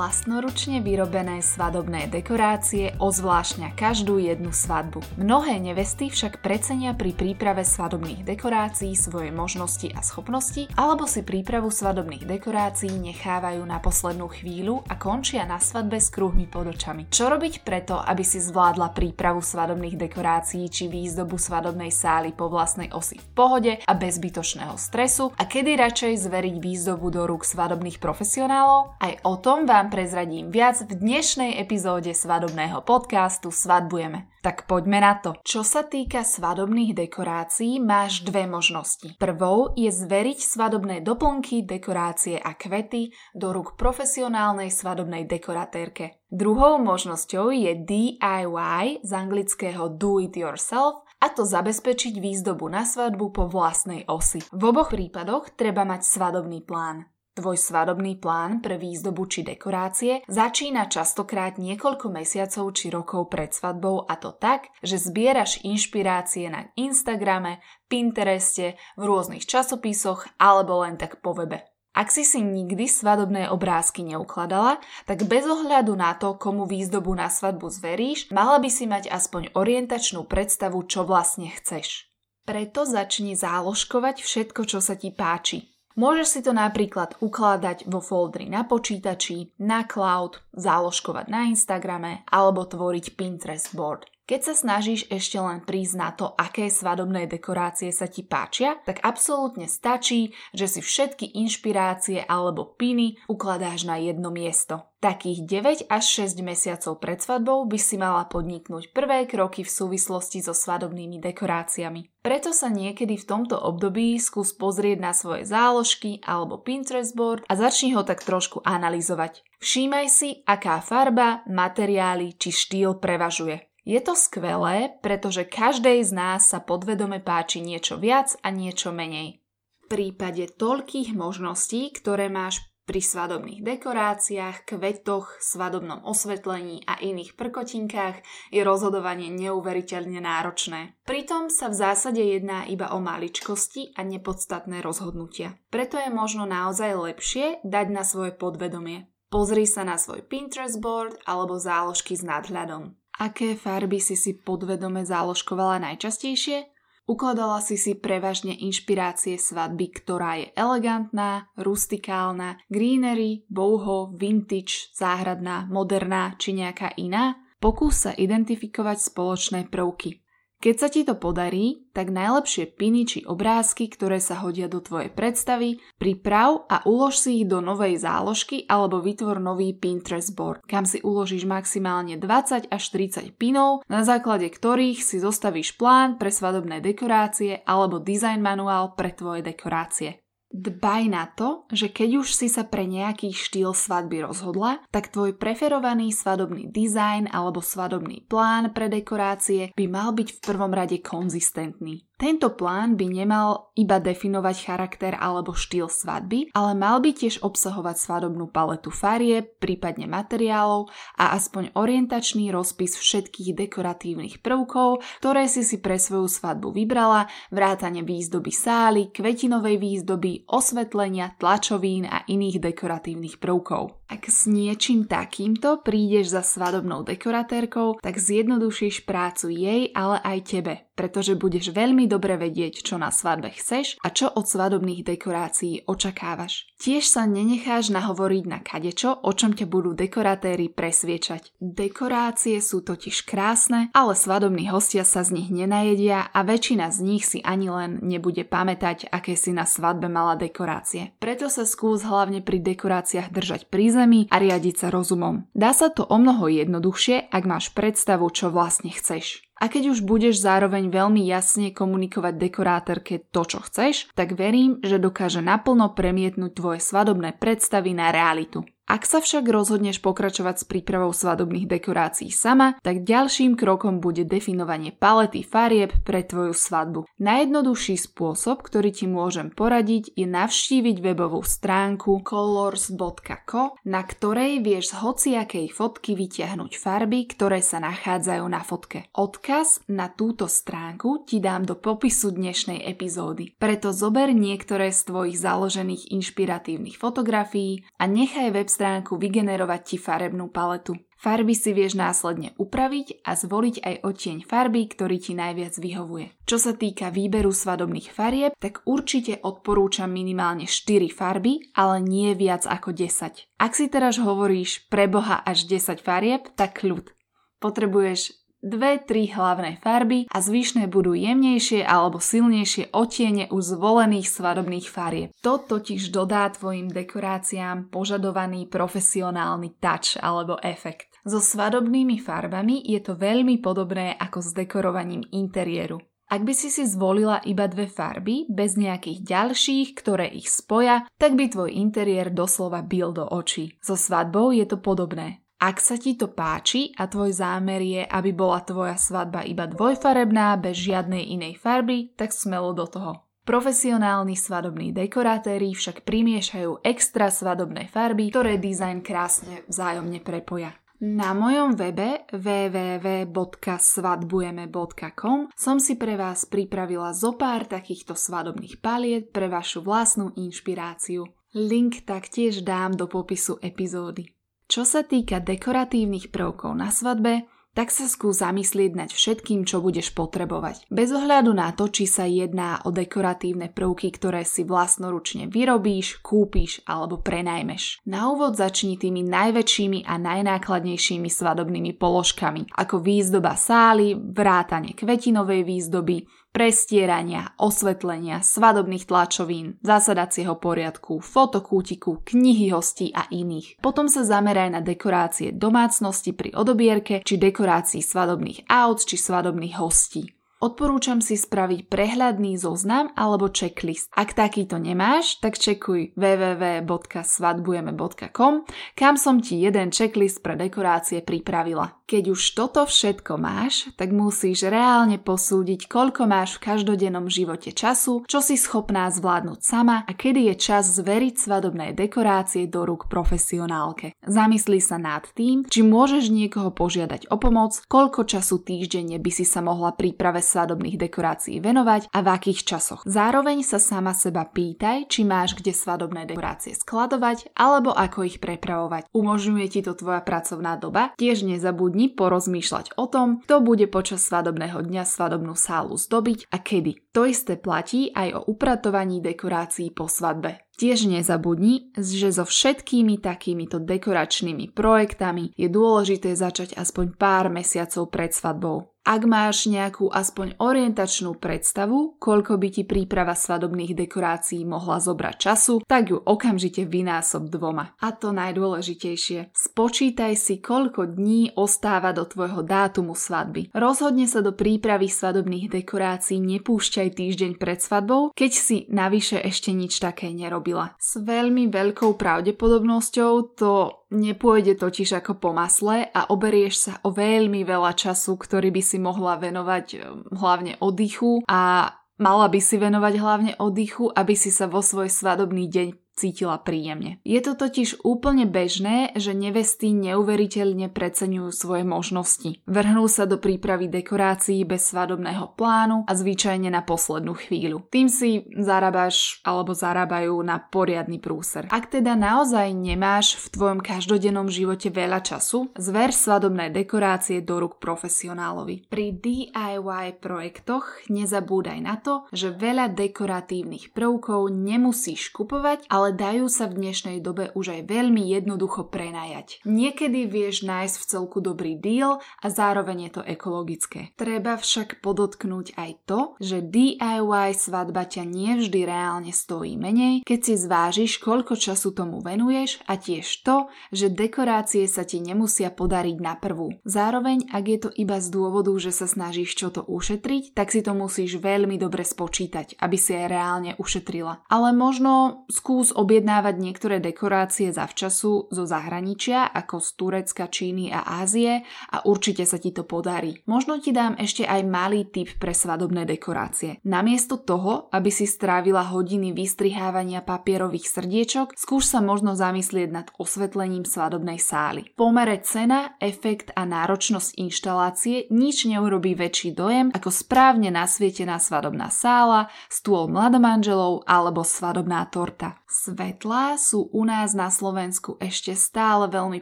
vlastnoručne vyrobené svadobné dekorácie ozvlášňa každú jednu svadbu. Mnohé nevesty však precenia pri príprave svadobných dekorácií svoje možnosti a schopnosti, alebo si prípravu svadobných dekorácií nechávajú na poslednú chvíľu a končia na svadbe s kruhmi pod očami. Čo robiť preto, aby si zvládla prípravu svadobných dekorácií či výzdobu svadobnej sály po vlastnej osi v pohode a bez zbytočného stresu a kedy radšej zveriť výzdobu do rúk svadobných profesionálov? Aj o tom vám prezradím viac v dnešnej epizóde svadobného podcastu Svadbujeme. Tak poďme na to. Čo sa týka svadobných dekorácií, máš dve možnosti. Prvou je zveriť svadobné doplnky, dekorácie a kvety do rúk profesionálnej svadobnej dekoratérke. Druhou možnosťou je DIY z anglického do it yourself a to zabezpečiť výzdobu na svadbu po vlastnej osi. V oboch prípadoch treba mať svadobný plán. Tvoj svadobný plán pre výzdobu či dekorácie začína častokrát niekoľko mesiacov či rokov pred svadbou a to tak, že zbieraš inšpirácie na Instagrame, Pintereste, v rôznych časopisoch alebo len tak po webe. Ak si si nikdy svadobné obrázky neukladala, tak bez ohľadu na to, komu výzdobu na svadbu zveríš, mala by si mať aspoň orientačnú predstavu, čo vlastne chceš. Preto začni záložkovať všetko, čo sa ti páči. Môžeš si to napríklad ukladať vo foldri na počítači, na cloud, záložkovať na Instagrame alebo tvoriť Pinterest board. Keď sa snažíš ešte len prísť na to, aké svadobné dekorácie sa ti páčia, tak absolútne stačí, že si všetky inšpirácie alebo piny ukladáš na jedno miesto. Takých 9 až 6 mesiacov pred svadbou by si mala podniknúť prvé kroky v súvislosti so svadobnými dekoráciami. Preto sa niekedy v tomto období skús pozrieť na svoje záložky alebo Pinterest board a začni ho tak trošku analyzovať. Všímaj si, aká farba, materiály či štýl prevažuje. Je to skvelé, pretože každej z nás sa podvedome páči niečo viac a niečo menej. V prípade toľkých možností, ktoré máš pri svadobných dekoráciách, kvetoch, svadobnom osvetlení a iných prkotinkách je rozhodovanie neuveriteľne náročné. Pritom sa v zásade jedná iba o maličkosti a nepodstatné rozhodnutia. Preto je možno naozaj lepšie dať na svoje podvedomie. Pozri sa na svoj Pinterest board alebo záložky s nadhľadom. Aké farby si si podvedome záložkovala najčastejšie? Ukladala si si prevažne inšpirácie svadby, ktorá je elegantná, rustikálna, greenery, boho, vintage, záhradná, moderná či nejaká iná? Pokús sa identifikovať spoločné prvky. Keď sa ti to podarí, tak najlepšie piny či obrázky, ktoré sa hodia do tvojej predstavy, priprav a ulož si ich do novej záložky alebo vytvor nový Pinterest board, kam si uložíš maximálne 20 až 30 pinov, na základe ktorých si zostavíš plán pre svadobné dekorácie alebo design manuál pre tvoje dekorácie. Dbaj na to, že keď už si sa pre nejaký štýl svadby rozhodla, tak tvoj preferovaný svadobný dizajn alebo svadobný plán pre dekorácie by mal byť v prvom rade konzistentný. Tento plán by nemal iba definovať charakter alebo štýl svadby, ale mal by tiež obsahovať svadobnú paletu farie, prípadne materiálov a aspoň orientačný rozpis všetkých dekoratívnych prvkov, ktoré si si pre svoju svadbu vybrala, vrátane výzdoby sály, kvetinovej výzdoby, osvetlenia, tlačovín a iných dekoratívnych prvkov. Ak s niečím takýmto prídeš za svadobnou dekoratérkou, tak zjednodušíš prácu jej, ale aj tebe, pretože budeš veľmi dobre vedieť, čo na svadbe chceš a čo od svadobných dekorácií očakávaš. Tiež sa nenecháš nahovoriť na kadečo, o čom ťa budú dekoratéri presviečať. Dekorácie sú totiž krásne, ale svadobní hostia sa z nich nenajedia a väčšina z nich si ani len nebude pamätať, aké si na svadbe mala dekorácie. Preto sa skús hlavne pri dekoráciách držať pri zemi a riadiť sa rozumom. Dá sa to o mnoho jednoduchšie, ak máš predstavu, čo vlastne chceš. A keď už budeš zároveň veľmi jasne komunikovať dekorátorke to, čo chceš, tak verím, že dokáže naplno premietnúť tvoje svadobné predstavy na realitu. Ak sa však rozhodneš pokračovať s prípravou svadobných dekorácií sama, tak ďalším krokom bude definovanie palety farieb pre tvoju svadbu. Najjednoduchší spôsob, ktorý ti môžem poradiť, je navštíviť webovú stránku colors.co, na ktorej vieš z hociakej fotky vytiahnuť farby, ktoré sa nachádzajú na fotke. Odkaz na túto stránku ti dám do popisu dnešnej epizódy. Preto zober niektoré z tvojich založených inšpiratívnych fotografií a nechaj web stránku vygenerovať ti farebnú paletu. Farby si vieš následne upraviť a zvoliť aj odtieň farby, ktorý ti najviac vyhovuje. Čo sa týka výberu svadobných farieb, tak určite odporúčam minimálne 4 farby, ale nie viac ako 10. Ak si teraz hovoríš preboha až 10 farieb, tak kľud. Potrebuješ dve, tri hlavné farby a zvyšné budú jemnejšie alebo silnejšie otiene už zvolených svadobných farieb. To totiž dodá tvojim dekoráciám požadovaný profesionálny touch alebo efekt. So svadobnými farbami je to veľmi podobné ako s dekorovaním interiéru. Ak by si si zvolila iba dve farby, bez nejakých ďalších, ktoré ich spoja, tak by tvoj interiér doslova bil do očí. So svadbou je to podobné. Ak sa ti to páči a tvoj zámer je, aby bola tvoja svadba iba dvojfarebná, bez žiadnej inej farby, tak smelo do toho. Profesionálni svadobní dekoratéri však primiešajú extra svadobné farby, ktoré dizajn krásne vzájomne prepoja. Na mojom webe www.svadbujeme.com som si pre vás pripravila zo pár takýchto svadobných paliet pre vašu vlastnú inšpiráciu. Link taktiež dám do popisu epizódy. Čo sa týka dekoratívnych prvkov na svadbe, tak sa skús zamyslieť nad všetkým, čo budeš potrebovať. Bez ohľadu na to, či sa jedná o dekoratívne prvky, ktoré si vlastnoručne vyrobíš, kúpiš alebo prenajmeš. Na úvod začni tými najväčšími a najnákladnejšími svadobnými položkami, ako výzdoba sály, vrátane kvetinovej výzdoby, prestierania, osvetlenia, svadobných tlačovín, zasadacieho poriadku, fotokútiku, knihy hostí a iných. Potom sa zameraj na dekorácie domácnosti pri odobierke či dekorácii svadobných aut či svadobných hostí. Odporúčam si spraviť prehľadný zoznam alebo checklist. Ak takýto nemáš, tak čekuj www.svadbujeme.com, kam som ti jeden checklist pre dekorácie pripravila. Keď už toto všetko máš, tak musíš reálne posúdiť, koľko máš v každodennom živote času, čo si schopná zvládnuť sama a kedy je čas zveriť svadobné dekorácie do rúk profesionálke. Zamysli sa nad tým, či môžeš niekoho požiadať o pomoc, koľko času týždenne by si sa mohla príprave svadobných dekorácií venovať a v akých časoch. Zároveň sa sama seba pýtaj, či máš kde svadobné dekorácie skladovať alebo ako ich prepravovať. Umožňuje ti to tvoja pracovná doba? Tiež nezabudni dni porozmýšľať o tom, kto bude počas svadobného dňa svadobnú sálu zdobiť a kedy. To isté platí aj o upratovaní dekorácií po svadbe. Tiež nezabudni, že so všetkými takýmito dekoračnými projektami je dôležité začať aspoň pár mesiacov pred svadbou. Ak máš nejakú aspoň orientačnú predstavu, koľko by ti príprava svadobných dekorácií mohla zobrať času, tak ju okamžite vynásob dvoma. A to najdôležitejšie. Spočítaj si, koľko dní ostáva do tvojho dátumu svadby. Rozhodne sa do prípravy svadobných dekorácií nepúšťaj týždeň pred svadbou, keď si navyše ešte nič také nerobila. S veľmi veľkou pravdepodobnosťou to Nepôjde totiž ako po masle a oberieš sa o veľmi veľa času, ktorý by si mohla venovať eh, hlavne oddychu a mala by si venovať hlavne oddychu, aby si sa vo svoj svadobný deň cítila príjemne. Je to totiž úplne bežné, že nevesty neuveriteľne preceňujú svoje možnosti. Vrhnú sa do prípravy dekorácií bez svadobného plánu a zvyčajne na poslednú chvíľu. Tým si zarábaš alebo zarábajú na poriadny prúser. Ak teda naozaj nemáš v tvojom každodennom živote veľa času, zver svadobné dekorácie do rúk profesionálovi. Pri DIY projektoch nezabúdaj na to, že veľa dekoratívnych prvkov nemusíš kupovať, ale ale dajú sa v dnešnej dobe už aj veľmi jednoducho prenajať. Niekedy vieš nájsť v celku dobrý deal a zároveň je to ekologické. Treba však podotknúť aj to, že DIY svadba ťa nevždy reálne stojí menej, keď si zvážiš, koľko času tomu venuješ a tiež to, že dekorácie sa ti nemusia podariť na prvú. Zároveň, ak je to iba z dôvodu, že sa snažíš čo to ušetriť, tak si to musíš veľmi dobre spočítať, aby si aj reálne ušetrila. Ale možno skús objednávať niektoré dekorácie zavčasu zo zahraničia, ako z Turecka, Číny a Ázie a určite sa ti to podarí. Možno ti dám ešte aj malý tip pre svadobné dekorácie. Namiesto toho, aby si strávila hodiny vystrihávania papierových srdiečok, skúš sa možno zamyslieť nad osvetlením svadobnej sály. Pomere cena, efekt a náročnosť inštalácie nič neurobí väčší dojem ako správne nasvietená svadobná sála, stôl mladomanželov alebo svadobná torta. Svetlá sú u nás na Slovensku ešte stále veľmi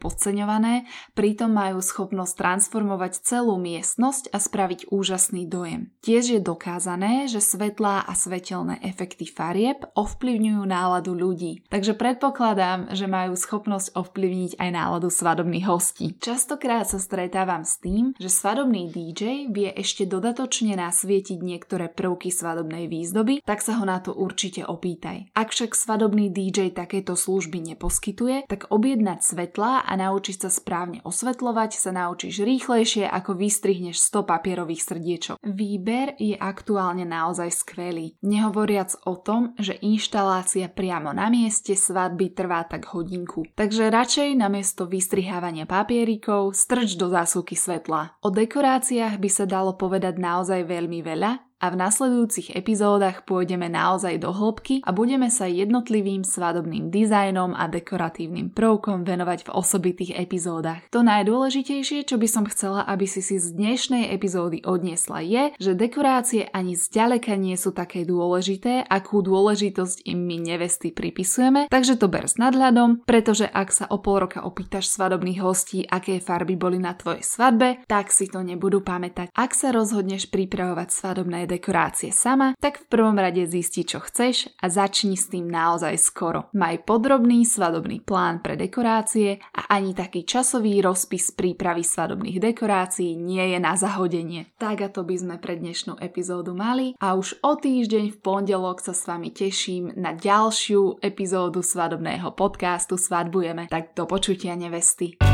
podceňované, pritom majú schopnosť transformovať celú miestnosť a spraviť úžasný dojem. Tiež je dokázané, že svetlá a svetelné efekty farieb ovplyvňujú náladu ľudí, takže predpokladám, že majú schopnosť ovplyvniť aj náladu svadobných hostí. Častokrát sa stretávam s tým, že svadobný DJ vie ešte dodatočne nasvietiť niektoré prvky svadobnej výzdoby, tak sa ho na to určite opýtaj. Ak však svadobný DJ takéto služby neposkytuje, tak objednať svetlá a naučiť sa správne osvetľovať sa naučíš rýchlejšie ako vystrihneš 100 papierových srdiečok. Výber je aktuálne naozaj skvelý. Nehovoriac o tom, že inštalácia priamo na mieste svadby trvá tak hodinku. Takže radšej namiesto vystrihávania papierikov strč do zásuvky svetla. O dekoráciách by sa dalo povedať naozaj veľmi veľa, a v nasledujúcich epizódach pôjdeme naozaj do hĺbky a budeme sa jednotlivým svadobným dizajnom a dekoratívnym prvkom venovať v osobitých epizódach. To najdôležitejšie, čo by som chcela, aby si si z dnešnej epizódy odniesla je, že dekorácie ani zďaleka nie sú také dôležité, akú dôležitosť im my nevesty pripisujeme, takže to ber s nadhľadom, pretože ak sa o pol roka opýtaš svadobných hostí, aké farby boli na tvojej svadbe, tak si to nebudú pamätať. Ak sa rozhodneš pripravovať svadobné dekorácie sama, tak v prvom rade zisti, čo chceš a začni s tým naozaj skoro. Maj podrobný svadobný plán pre dekorácie a ani taký časový rozpis prípravy svadobných dekorácií nie je na zahodenie. Tak a to by sme pre dnešnú epizódu mali a už o týždeň v pondelok sa s vami teším na ďalšiu epizódu svadobného podcastu Svadbujeme. Tak do počutia nevesty.